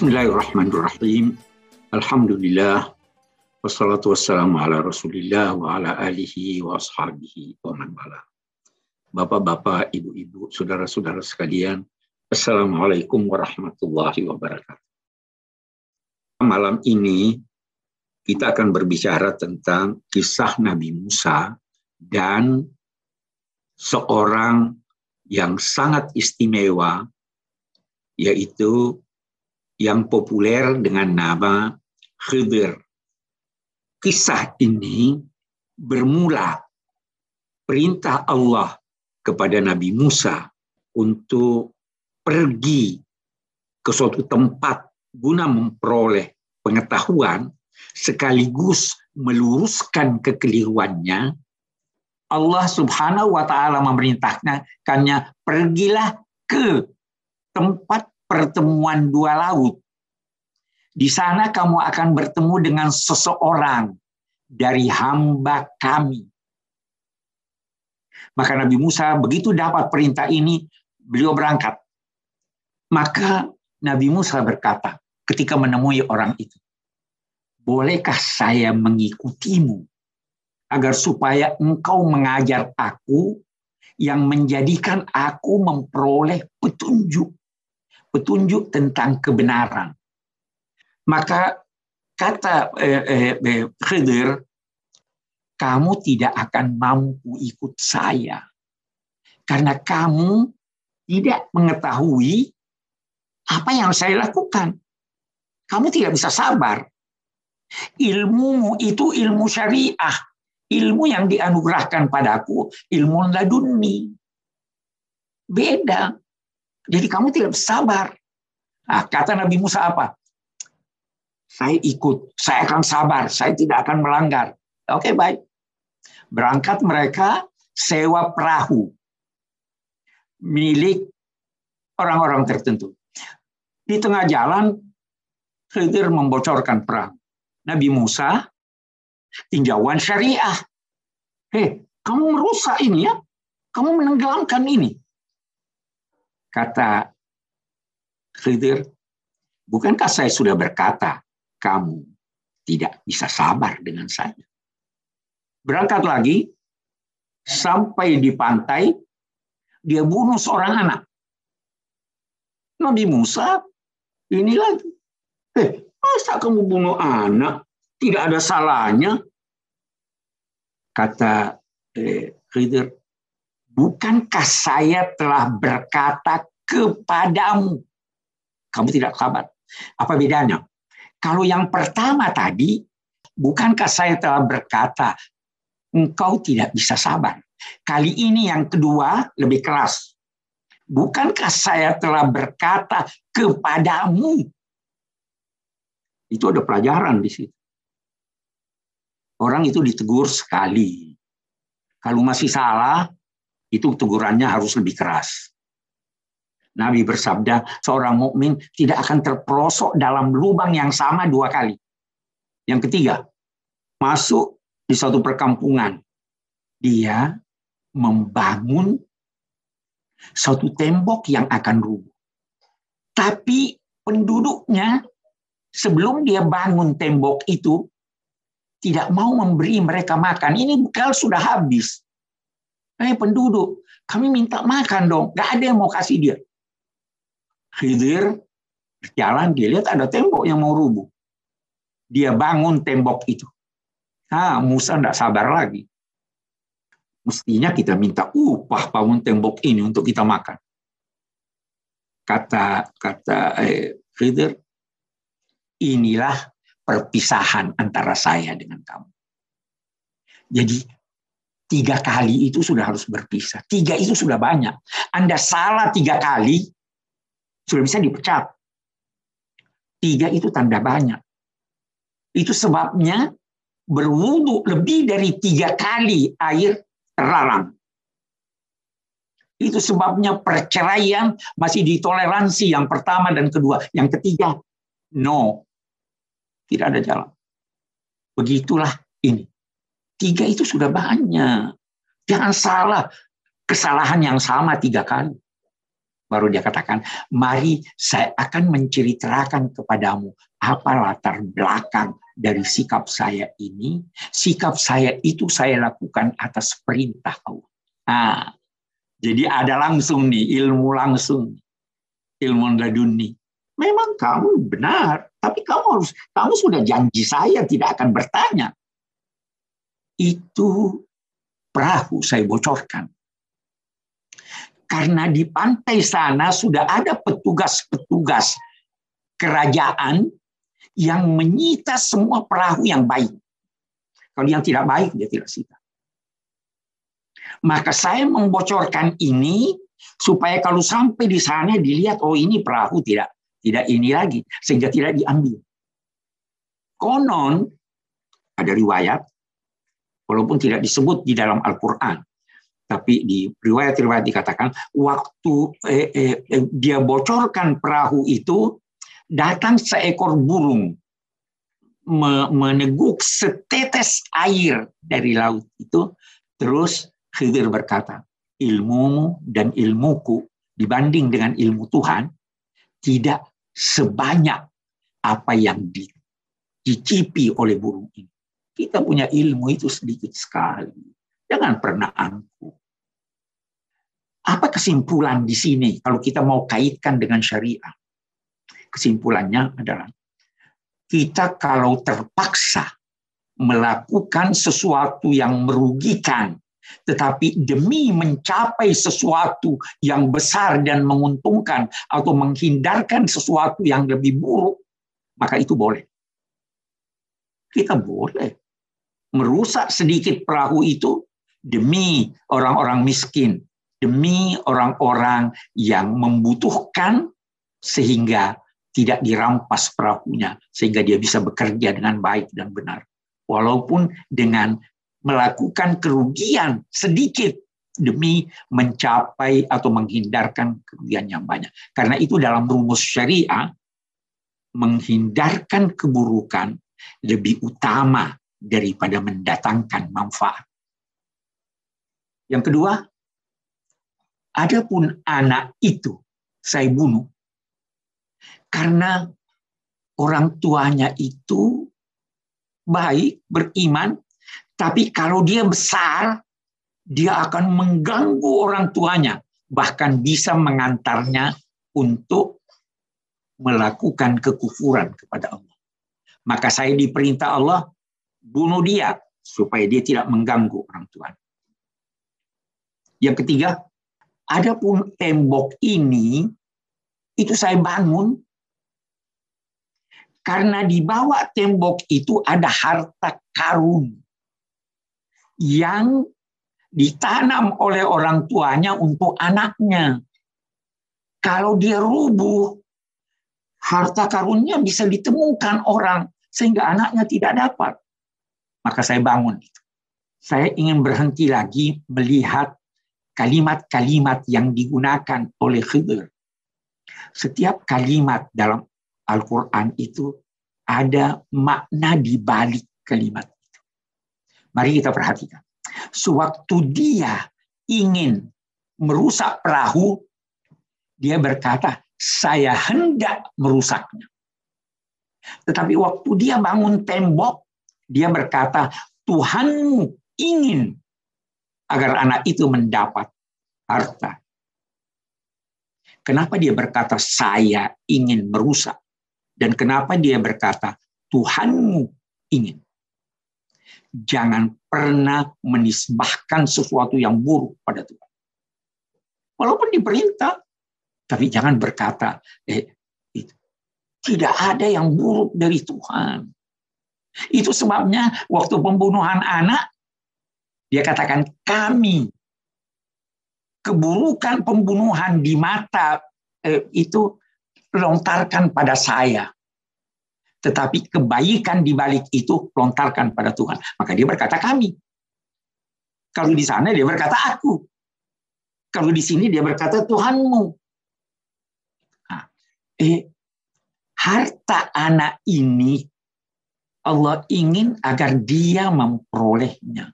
Bismillahirrahmanirrahim. Alhamdulillah. Wassalatu wassalamu ala rasulillah wa ala alihi wa ashabihi wa man wala. Bapak-bapak, ibu-ibu, saudara-saudara sekalian, Assalamualaikum warahmatullahi wabarakatuh. Malam ini kita akan berbicara tentang kisah Nabi Musa dan seorang yang sangat istimewa, yaitu yang populer dengan nama Khidir. Kisah ini bermula perintah Allah kepada Nabi Musa untuk pergi ke suatu tempat guna memperoleh pengetahuan sekaligus meluruskan kekeliruannya. Allah Subhanahu wa taala memerintahkannya pergilah ke tempat pertemuan dua laut di sana kamu akan bertemu dengan seseorang dari hamba kami. Maka Nabi Musa begitu dapat perintah ini, beliau berangkat. Maka Nabi Musa berkata ketika menemui orang itu, bolehkah saya mengikutimu agar supaya engkau mengajar aku yang menjadikan aku memperoleh petunjuk petunjuk tentang kebenaran maka kata eh, eh, eh, Khidir, kamu tidak akan mampu ikut saya. Karena kamu tidak mengetahui apa yang saya lakukan. Kamu tidak bisa sabar. Ilmumu itu ilmu syariah. Ilmu yang dianugerahkan padaku, ilmu laduni. Beda. Jadi kamu tidak sabar. Nah, kata Nabi Musa apa? saya ikut, saya akan sabar, saya tidak akan melanggar. Oke, baik. Berangkat mereka sewa perahu milik orang-orang tertentu. Di tengah jalan, Khidir membocorkan perahu. Nabi Musa tinjauan syariah. Hei, kamu merusak ini ya. Kamu menenggelamkan ini. Kata Khidir, bukankah saya sudah berkata kamu tidak bisa sabar dengan saya. Berangkat lagi, sampai di pantai, dia bunuh seorang anak. Nabi Musa, ini lagi. Eh, masa kamu bunuh anak? Tidak ada salahnya. Kata eh, Khidir, bukankah saya telah berkata kepadamu, kamu tidak sabar. Apa bedanya? Kalau yang pertama tadi, bukankah saya telah berkata, engkau tidak bisa sabar. Kali ini yang kedua lebih keras. Bukankah saya telah berkata kepadamu? Itu ada pelajaran di situ. Orang itu ditegur sekali. Kalau masih salah, itu tegurannya harus lebih keras. Nabi bersabda, seorang mukmin tidak akan terperosok dalam lubang yang sama dua kali. Yang ketiga, masuk di suatu perkampungan. Dia membangun suatu tembok yang akan rubuh. Tapi penduduknya sebelum dia bangun tembok itu tidak mau memberi mereka makan. Ini bekal sudah habis. Eh penduduk, kami minta makan dong. Gak ada yang mau kasih dia. Khidir jalan, dia lihat ada tembok yang mau rubuh. Dia bangun tembok itu. Ah, Musa tidak sabar lagi. Mestinya kita minta upah bangun tembok ini untuk kita makan. Kata kata eh, Khidir, inilah perpisahan antara saya dengan kamu. Jadi tiga kali itu sudah harus berpisah. Tiga itu sudah banyak. Anda salah tiga kali, sudah bisa dipecat. Tiga itu tanda banyak. Itu sebabnya berwudu lebih dari tiga kali air terlarang. Itu sebabnya perceraian masih ditoleransi yang pertama dan kedua. Yang ketiga, no. Tidak ada jalan. Begitulah ini. Tiga itu sudah banyak. Jangan salah. Kesalahan yang sama tiga kali. Baru dia katakan, mari saya akan menceritakan kepadamu apa latar belakang dari sikap saya ini. Sikap saya itu saya lakukan atas perintah Allah. Nah, jadi ada langsung nih, ilmu langsung. Ilmu laduni. Memang kamu benar, tapi kamu harus, kamu sudah janji saya tidak akan bertanya. Itu perahu saya bocorkan karena di pantai sana sudah ada petugas-petugas kerajaan yang menyita semua perahu yang baik. Kalau yang tidak baik, dia tidak sita. Maka saya membocorkan ini supaya kalau sampai di sana dilihat, oh ini perahu tidak tidak ini lagi, sehingga tidak diambil. Konon ada riwayat, walaupun tidak disebut di dalam Al-Quran, tapi di riwayat-riwayat dikatakan waktu eh, eh, eh, dia bocorkan perahu itu datang seekor burung meneguk setetes air dari laut itu. Terus Khidir berkata ilmumu dan ilmuku dibanding dengan ilmu Tuhan tidak sebanyak apa yang dicicipi oleh burung ini kita punya ilmu itu sedikit sekali jangan pernah angkuh apa kesimpulan di sini kalau kita mau kaitkan dengan syariah? Kesimpulannya adalah kita kalau terpaksa melakukan sesuatu yang merugikan tetapi demi mencapai sesuatu yang besar dan menguntungkan atau menghindarkan sesuatu yang lebih buruk, maka itu boleh. Kita boleh merusak sedikit perahu itu demi orang-orang miskin, demi orang-orang yang membutuhkan sehingga tidak dirampas perahunya sehingga dia bisa bekerja dengan baik dan benar. Walaupun dengan melakukan kerugian sedikit demi mencapai atau menghindarkan kerugian yang banyak. Karena itu dalam rumus syariah menghindarkan keburukan lebih utama daripada mendatangkan manfaat yang kedua Adapun anak itu saya bunuh karena orang tuanya itu baik, beriman, tapi kalau dia besar, dia akan mengganggu orang tuanya, bahkan bisa mengantarnya untuk melakukan kekufuran kepada Allah. Maka saya diperintah Allah, bunuh dia, supaya dia tidak mengganggu orang tua. Yang ketiga, Adapun tembok ini itu saya bangun karena di bawah tembok itu ada harta karun yang ditanam oleh orang tuanya untuk anaknya. Kalau dia rubuh, harta karunnya bisa ditemukan orang sehingga anaknya tidak dapat. Maka saya bangun. Saya ingin berhenti lagi melihat kalimat-kalimat yang digunakan oleh Khidir. Setiap kalimat dalam Al-Quran itu ada makna di balik kalimat itu. Mari kita perhatikan. Sewaktu dia ingin merusak perahu, dia berkata, saya hendak merusaknya. Tetapi waktu dia bangun tembok, dia berkata, Tuhanmu ingin agar anak itu mendapat harta. Kenapa dia berkata saya ingin merusak? Dan kenapa dia berkata Tuhanmu ingin? Jangan pernah menisbahkan sesuatu yang buruk pada Tuhan. Walaupun diperintah, tapi jangan berkata, eh, itu. tidak ada yang buruk dari Tuhan. Itu sebabnya waktu pembunuhan anak, dia katakan kami keburukan pembunuhan di mata eh, itu lontarkan pada saya. Tetapi kebaikan di balik itu lontarkan pada Tuhan. Maka dia berkata kami. Kalau di sana dia berkata aku. Kalau di sini dia berkata Tuhanmu. Nah, eh, harta anak ini Allah ingin agar dia memperolehnya.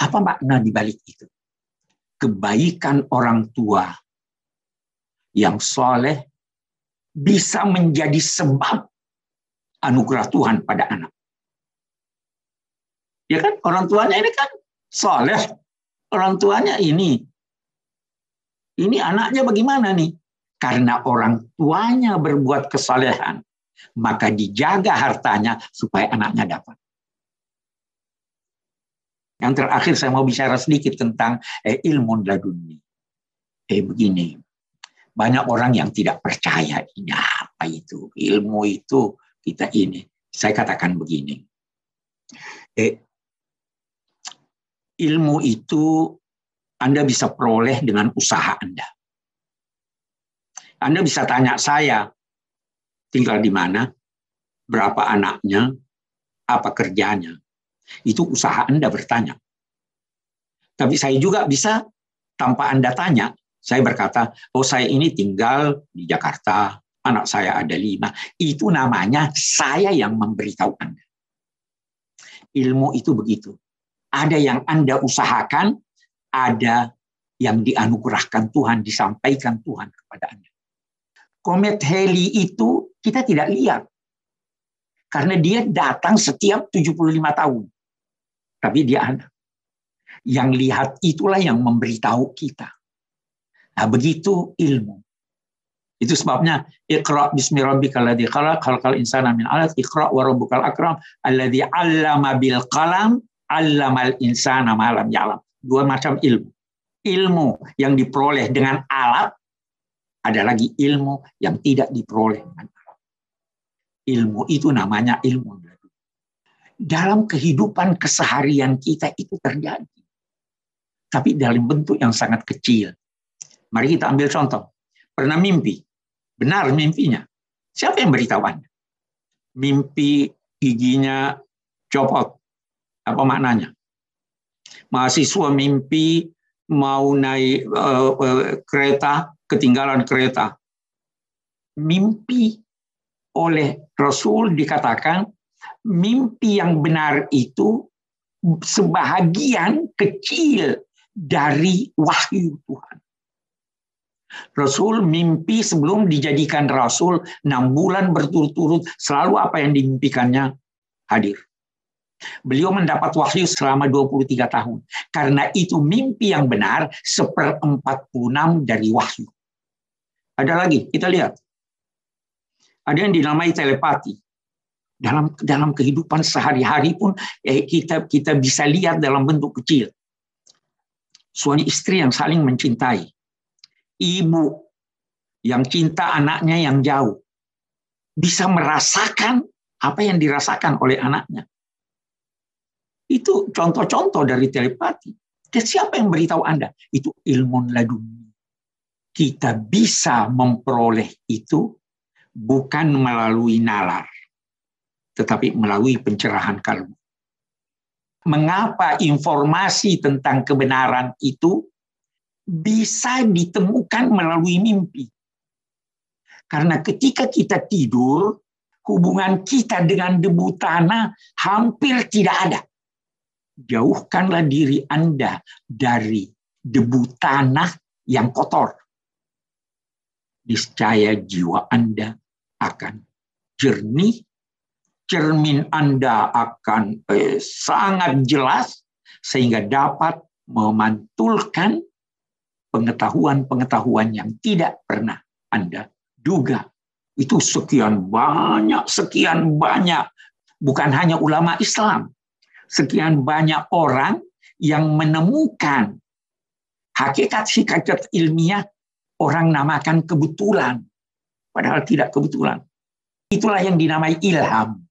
Apa makna di balik itu? Kebaikan orang tua yang soleh bisa menjadi sebab anugerah Tuhan pada anak. Ya kan orang tuanya ini kan soleh. Orang tuanya ini. Ini anaknya bagaimana nih? Karena orang tuanya berbuat kesalehan, maka dijaga hartanya supaya anaknya dapat. Yang terakhir saya mau bicara sedikit tentang eh, ilmu laduni. Eh begini, banyak orang yang tidak percaya ini apa itu ilmu itu kita ini. Saya katakan begini, eh, ilmu itu Anda bisa peroleh dengan usaha Anda. Anda bisa tanya saya, tinggal di mana, berapa anaknya, apa kerjanya. Itu usaha Anda bertanya. Tapi saya juga bisa tanpa Anda tanya, saya berkata, oh saya ini tinggal di Jakarta, anak saya ada lima. Itu namanya saya yang memberitahu Anda. Ilmu itu begitu. Ada yang Anda usahakan, ada yang dianugerahkan Tuhan, disampaikan Tuhan kepada Anda. Komet Heli itu kita tidak lihat. Karena dia datang setiap 75 tahun. Tapi dia ada. Yang lihat itulah yang memberitahu kita. Nah, begitu ilmu. Itu sebabnya Iqra bismi rabbikal ladzi khalaq khalaqal insana min 'alaq Iqra wa rabbukal akram alladzi 'allama bil qalam allamal insana malam ya'lam. Dua macam ilmu. Ilmu yang diperoleh dengan alat, ada lagi ilmu yang tidak diperoleh dengan alat. Ilmu itu namanya ilmu dalam kehidupan keseharian kita itu terjadi. Tapi dalam bentuk yang sangat kecil. Mari kita ambil contoh. Pernah mimpi. Benar mimpinya. Siapa yang beritahu Anda? Mimpi giginya copot. Apa maknanya? Mahasiswa mimpi mau naik uh, uh, kereta, ketinggalan kereta. Mimpi oleh Rasul dikatakan mimpi yang benar itu sebahagian kecil dari wahyu Tuhan. Rasul mimpi sebelum dijadikan rasul enam bulan berturut-turut selalu apa yang dimimpikannya hadir. Beliau mendapat wahyu selama 23 tahun. Karena itu mimpi yang benar seperempat puluh enam dari wahyu. Ada lagi, kita lihat. Ada yang dinamai telepati. Dalam dalam kehidupan sehari-hari pun eh, kita kita bisa lihat dalam bentuk kecil. Suami istri yang saling mencintai. Ibu yang cinta anaknya yang jauh. Bisa merasakan apa yang dirasakan oleh anaknya itu contoh-contoh dari telepati. Dan siapa yang beritahu Anda? Itu ilmu laduni. Kita bisa memperoleh itu bukan melalui nalar, tetapi melalui pencerahan kalbu. Mengapa informasi tentang kebenaran itu bisa ditemukan melalui mimpi? Karena ketika kita tidur, hubungan kita dengan debu tanah hampir tidak ada jauhkanlah diri Anda dari debu tanah yang kotor. Niscaya jiwa Anda akan jernih, cermin Anda akan eh, sangat jelas, sehingga dapat memantulkan pengetahuan-pengetahuan yang tidak pernah Anda duga. Itu sekian banyak, sekian banyak. Bukan hanya ulama Islam, sekian banyak orang yang menemukan hakikat-hakikat ilmiah orang namakan kebetulan. Padahal tidak kebetulan. Itulah yang dinamai ilham.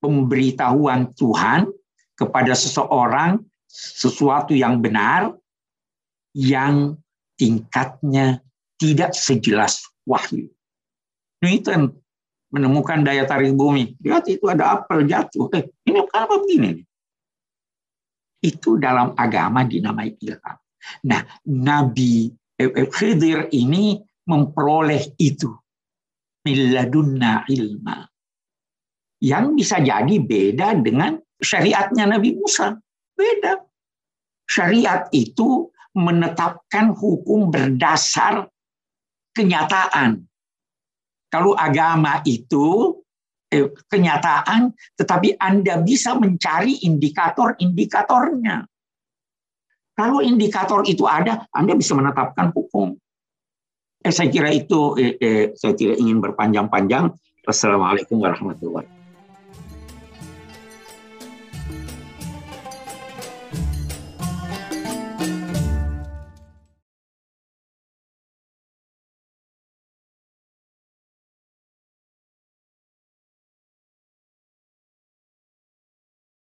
Pemberitahuan Tuhan kepada seseorang sesuatu yang benar yang tingkatnya tidak sejelas wahyu. Newton menemukan daya tarik bumi. Lihat itu ada apel jatuh. Eh, ini kenapa begini? itu dalam agama dinamai ilham. Nah, Nabi Khidir ini memperoleh itu. Miladunna ilma. Yang bisa jadi beda dengan syariatnya Nabi Musa. Beda. Syariat itu menetapkan hukum berdasar kenyataan. Kalau agama itu eh, kenyataan, tetapi Anda bisa mencari indikator-indikatornya. Kalau indikator itu ada, Anda bisa menetapkan hukum. Eh, saya kira itu, eh, eh, saya tidak ingin berpanjang-panjang. Wassalamualaikum warahmatullahi wabarakatuh.